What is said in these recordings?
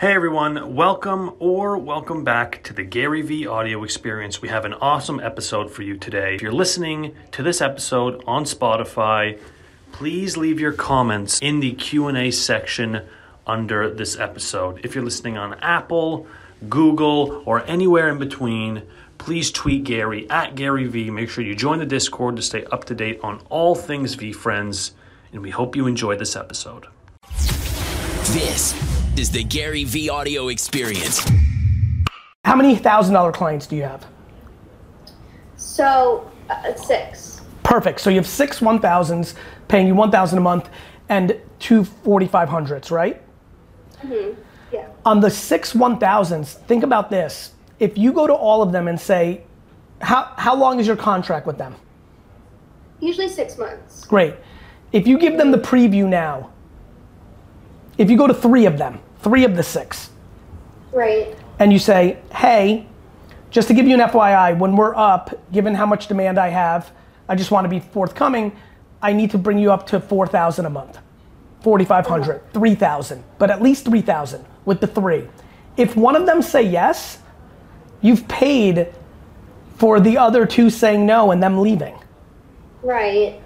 Hey everyone, welcome or welcome back to the GaryVee audio experience. We have an awesome episode for you today. If you're listening to this episode on Spotify, please leave your comments in the Q&A section under this episode. If you're listening on Apple, Google, or anywhere in between, please tweet Gary at GaryVee. Make sure you join the Discord to stay up to date on all things VeeFriends, and we hope you enjoy this episode. This is the GaryVee audio experience. How many thousand dollar clients do you have? So, uh, six. Perfect. So you have six one thousands paying you one thousand a month and two forty five hundreds, right? hmm Yeah. On the six one thousands, think about this. If you go to all of them and say, how, how long is your contract with them? Usually six months. Great. If you give them the preview now, if you go to three of them, three of the six, Right. and you say, hey, just to give you an FYI, when we're up, given how much demand I have, I just want to be forthcoming. I need to bring you up to 4,000 a month, 4,500, uh-huh. 3,000, but at least 3,000 with the three. If one of them say yes, you've paid for the other two saying no and them leaving. Right.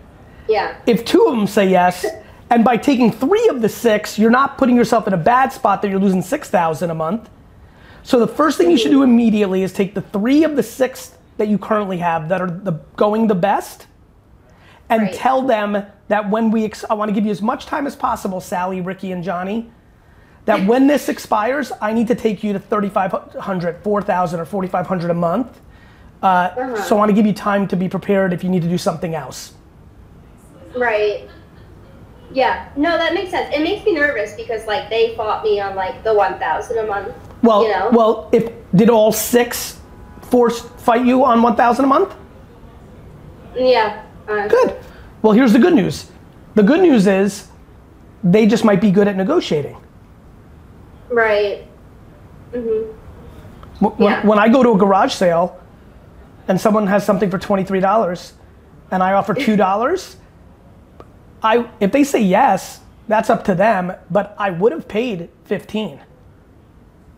Yeah. If two of them say yes, and by taking three of the six, you're not putting yourself in a bad spot that you're losing 6,000 a month. So the first thing you should do immediately is take the three of the six that you currently have that are the, going the best and Right. tell them that when we, ex- I want to give you as much time as possible, Sally, Ricky, and Johnny, that when this expires, I need to take you to 3,500, 4,000, or 4,500 a month. Uh, So I want to give you time to be prepared if you need to do something else. Right. Yeah. No, that makes sense. It makes me nervous because like they fought me on like the one thousand a month. Well, you know. well, if did all six force fight you on 1,000 a month? Yeah. Uh, Good. Well, here's the good news. The good news is they just might be good at negotiating. Right. Mhm. When, Yeah. when I go to a garage sale and someone has something for $23 and I offer $2, I if they say yes, that's up to them, but I would have paid 15.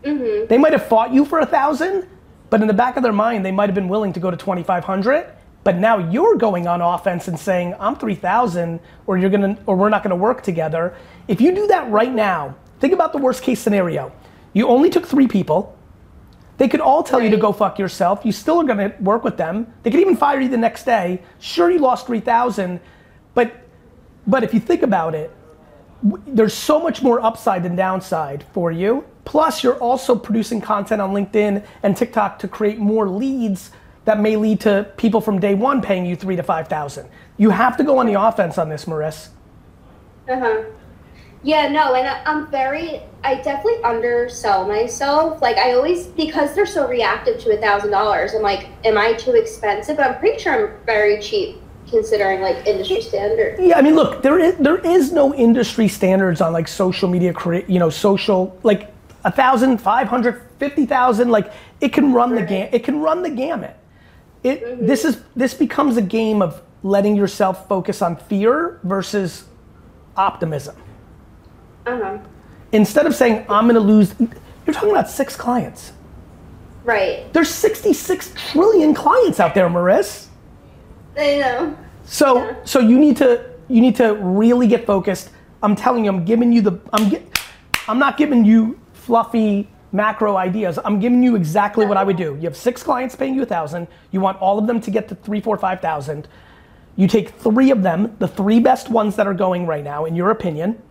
Mm-hmm. They might have fought you for a thousand, but in the back of their mind, they might have been willing to go to 2,500. But now you're going on offense and saying, I'm 3,000, or you're gonna, or we're not gonna work together. If you do that right now, think about the worst case scenario. You only took three people. They could all tell you to go fuck yourself. You still are gonna work with them. They could even fire you the next day. Sure, you lost 3,000, but, but if you think about it, there's so much more upside than downside for you. Plus, you're also producing content on LinkedIn and TikTok to create more leads that may lead to people from day one paying you three to five thousand. You have to go on the offense on this, Maris. Uh huh. Yeah, no, and I'm very, I definitely undersell myself. Like, I always, because they're so reactive to a thousand dollars, I'm like, am I too expensive? But I'm pretty sure I'm very cheap considering like industry standards? Yeah, I mean, look, there is there is no industry standards on like social media, crea- you know, social like a thousand, five hundred, fifty thousand, like it can run the gam- it can run the gamut. It this is this becomes a game of letting yourself focus on fear versus optimism. Uh huh. Instead of saying I'm going to lose, you're talking about six clients. Right. There's 66 trillion clients out there, Maris. I know. So Yeah. so you need to you need to really get focused. I'm telling you, I'm giving you the I'm get, I'm not giving you fluffy macro ideas. I'm giving you exactly what I would do. You have six clients paying you a thousand. You want all of them to get to three, four, five thousand. You take three of them, the three best ones that are going right now, in your opinion,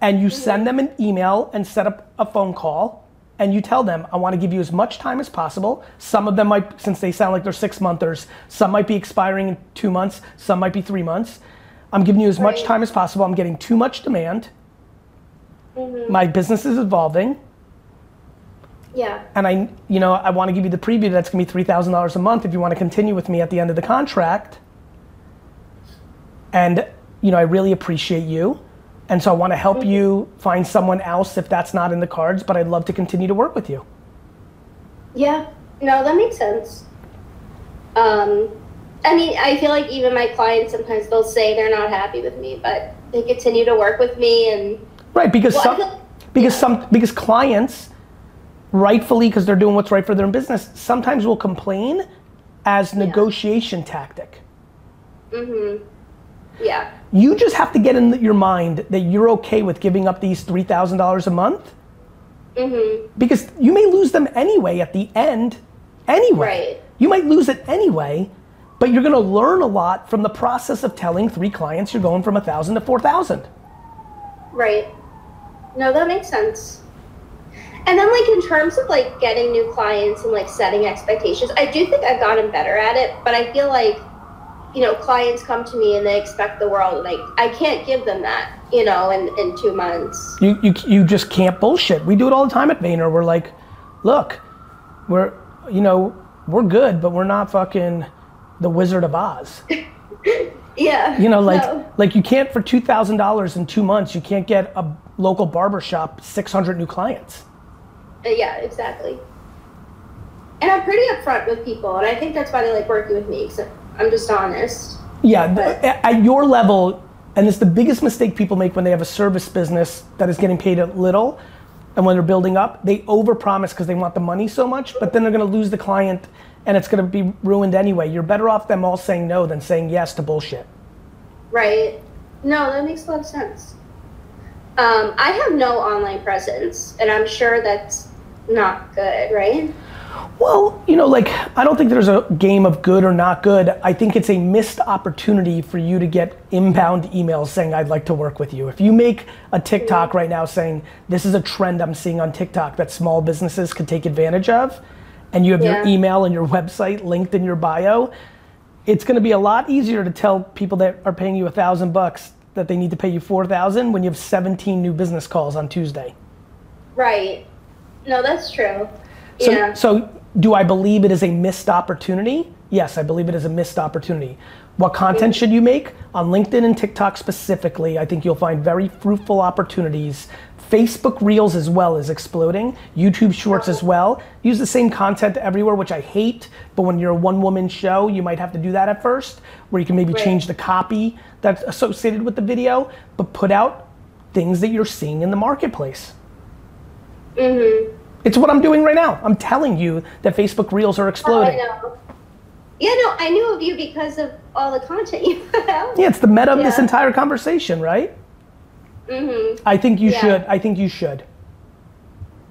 and you mm-hmm. send them an email and set up a phone call and you tell them, I want to give you as much time as possible. Some of them might, since they sound like they're six monthers, some might be expiring in two months, some might be three months. I'm giving you as much time as possible. I'm getting too much demand. Mm-hmm. My business is evolving. Yeah. And I, you know, I want to give you the preview that's going to be three thousand dollars a month if you want to continue with me at the end of the contract. And you know, I really appreciate you, and so I want to help you find someone else if that's not in the cards. But I'd love to continue to work with you. Yeah. No, that makes sense. Um, I mean, I feel like even my clients sometimes they'll say they're not happy with me, but they continue to work with me and Right? Because Well, some, feel- because some because clients rightfully because they're doing what's right for their business sometimes will complain as negotiation tactic Yeah. you just have to get in your mind that you're okay with giving up these $3000 a month Mhm. because you may lose them anyway at the end anyway Right. you might lose it anyway but you're going to learn a lot from the process of telling three clients you're going from a 1000 to 4000 Right. No, that makes sense. And then like in terms of like getting new clients and like setting expectations, I do think I've gotten better at it, but I feel like you know, clients come to me and they expect the world like I can't give them that, you know, in in 2 months. You, you, you just can't bullshit. We do it all the time at Vayner. We're like, look, we're, you know, we're good, but we're not fucking the Wizard of Oz. Yeah. You know, like, no. like you can't for two thousand dollars in two months. You can't get a local barber shop six hundred new clients. Uh, Yeah, exactly. And I'm pretty upfront with people, and I think that's why they like working with me because I'm just honest. Yeah, But- at your level, and it's the biggest mistake people make when they have a service business that is getting paid a little, and when they're building up, they overpromise because they want the money so much, but then they're going to lose the client, and it's going to be ruined anyway. You're better off them all saying no than saying yes to bullshit. Right. No, that makes a lot of sense. Um, I have no online presence, and I'm sure that's not good, right? Well, you know, like I don't think there's a game of good or not good. I think it's a missed opportunity for you to get inbound emails saying I'd like to work with you. If you make a TikTok mm-hmm. right now saying this is a trend I'm seeing on TikTok that small businesses could take advantage of, and you have your email and your website linked in your bio, it's going to be a lot easier to tell people that are paying you a thousand bucks that they need to pay you four thousand when you have 17 new business calls on Tuesday. Right. No, that's true. So, yeah. so do I believe it is a missed opportunity? Yes, I believe it is a missed opportunity. What content should you make? On LinkedIn and TikTok specifically, I think you'll find very fruitful opportunities. Facebook Reels as well is exploding. YouTube Shorts as well. Use the same content everywhere, which I hate, but when you're a one woman show, you might have to do that at first, where you can maybe Right. change the copy that's associated with the video, but put out things that you're seeing in the marketplace. Mm-hmm. It's what I'm doing right now. I'm telling you that Facebook Reels are Oh, I exploding. know. Yeah, no, I knew of you because of all the content you put out. yeah, it's the meta of this entire conversation, right? Mm-hmm. I think you Yeah. should. I think you should.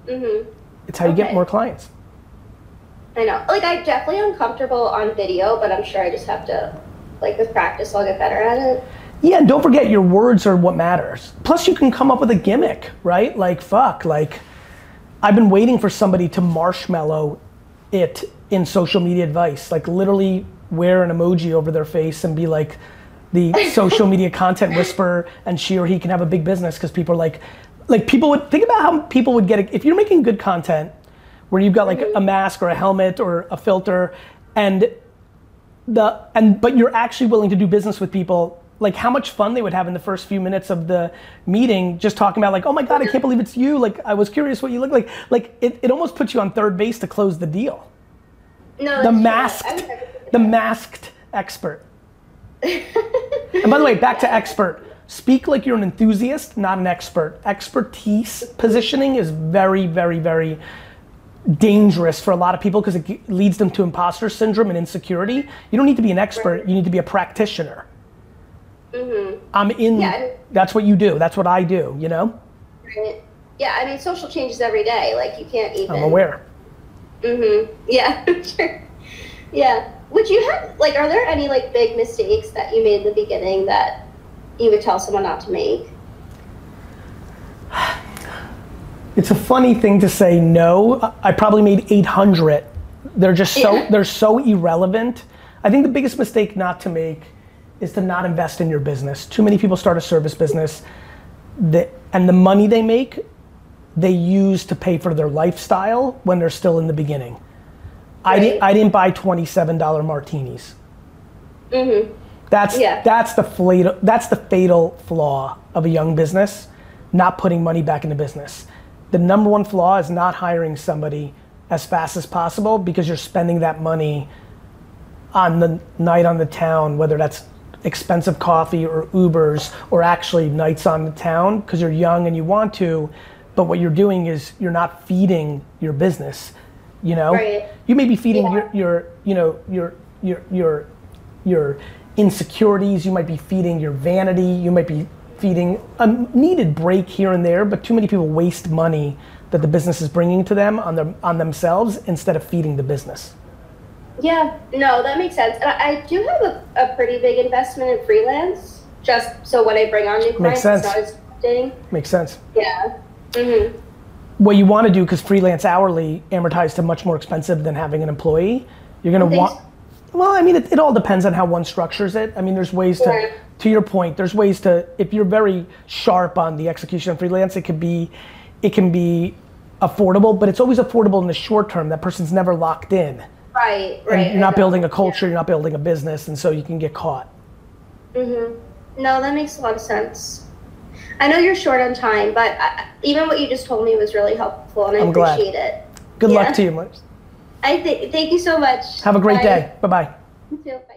Mm-hmm. It's how you get more clients. I know. Like, I'm definitely uncomfortable on video, but I'm sure I just have to, like, with practice, I'll get better at it. Yeah, and don't forget your words are what matters. Plus, you can come up with a gimmick, right? Like, fuck, like, I've been waiting for somebody to marshmallow it in social media advice. Like, literally wear an emoji over their face and be like the social media content whisperer, and she or he can have a big business because people are like, like, people would think about how people would get it. If you're making good content where you've got like a mask or a helmet or a filter and the and but you're actually willing to do business with people like how much fun they would have in the first few minutes of the meeting just talking about like oh my god i can't believe it's you. Like i was curious what you look like. Like it, it almost puts you on third base to close the deal. No, the that's true. I masked would never think the masked expert. And by the way back to expert. Speak like you're an enthusiast not an expert. Expertise positioning is very very very dangerous for a lot of people because it leads them to imposter syndrome and insecurity. You don't need to be an expert. You need to be a practitioner i'm in Mm-hmm. Yeah. that's what you do that's what i do you know Right. Yeah, I mean, social changes every day. Like, you can't even. i'm aware Mm-hmm. Yeah, sure. Yeah. Would you have, like, are there any, like, big mistakes that you made in the beginning that you would tell someone not to make? It's a funny thing to say no. I- I probably made 800. They're just so Yeah. they're so irrelevant. I think the biggest mistake not to make is to not invest in your business. Too many people start a service business that and the money they make they use to pay for their lifestyle when they're still in the beginning. I didn't I didn't buy $27 martinis. Mm-hmm. That's Yeah. that's the fatal that's the fatal flaw of a young business, not putting money back into business. The number one flaw is not hiring somebody as fast as possible because you're spending that money on the night on the town, whether that's expensive coffee or Ubers or actually nights on the town because you're young and you want to, but what you're doing is you're not feeding your business. You know, Right. you may be feeding Yeah. your, your, you know, your, your, your, your insecurities. You might be feeding your vanity. You might be feeding a needed break here and there. But too many people waste money that the business is bringing to them on their on themselves instead of feeding the business. Yeah, no, that makes sense. And I, I do have a, a pretty big investment in freelance, just so when I bring on new clients, sense. it's not. Makes sense. Yeah. Mm-hmm. what you want to do because freelance hourly amortized to much more expensive than having an employee you're going to want so? well i mean it, it all depends on how one structures it i mean there's ways to Right. to your point there's ways to if you're very sharp on the execution of freelance it could be it can be affordable but it's always affordable in the short term that person's never locked in Right, and right. you're not building a culture you're not building a business and so you can get caught Mm-hmm. No, that makes a lot of sense. I know you're short on time, but I, even what you just told me was really helpful, and I I'm glad. appreciate it. good Yeah. luck to you Mars. I th- thank you so much. have a great Bye. day bye-bye You too. Bye.